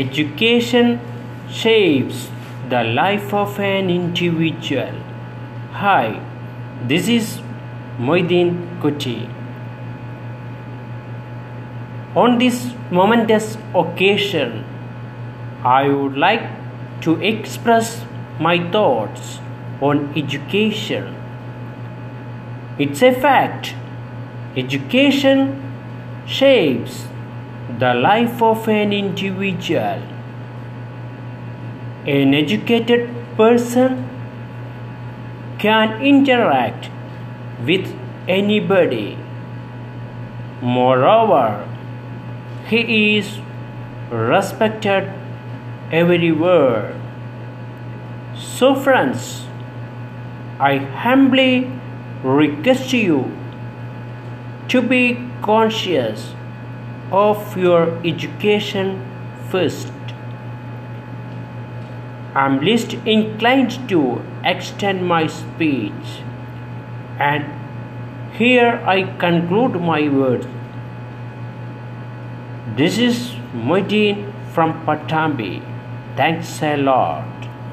Education shapes the life of an individual. Hi, this is Moidin Kuti. On this momentous occasion, I would like to express my thoughts on education. It's a fact. Education shapes the life of an individual. An educated person can interact with anybody. Moreover, he is respected everywhere. So, friends, I humbly request you to be conscious of your education first. I'm least inclined to extend my speech, and here I conclude my words. This is Muideen from Pattambi. Thanks a lot.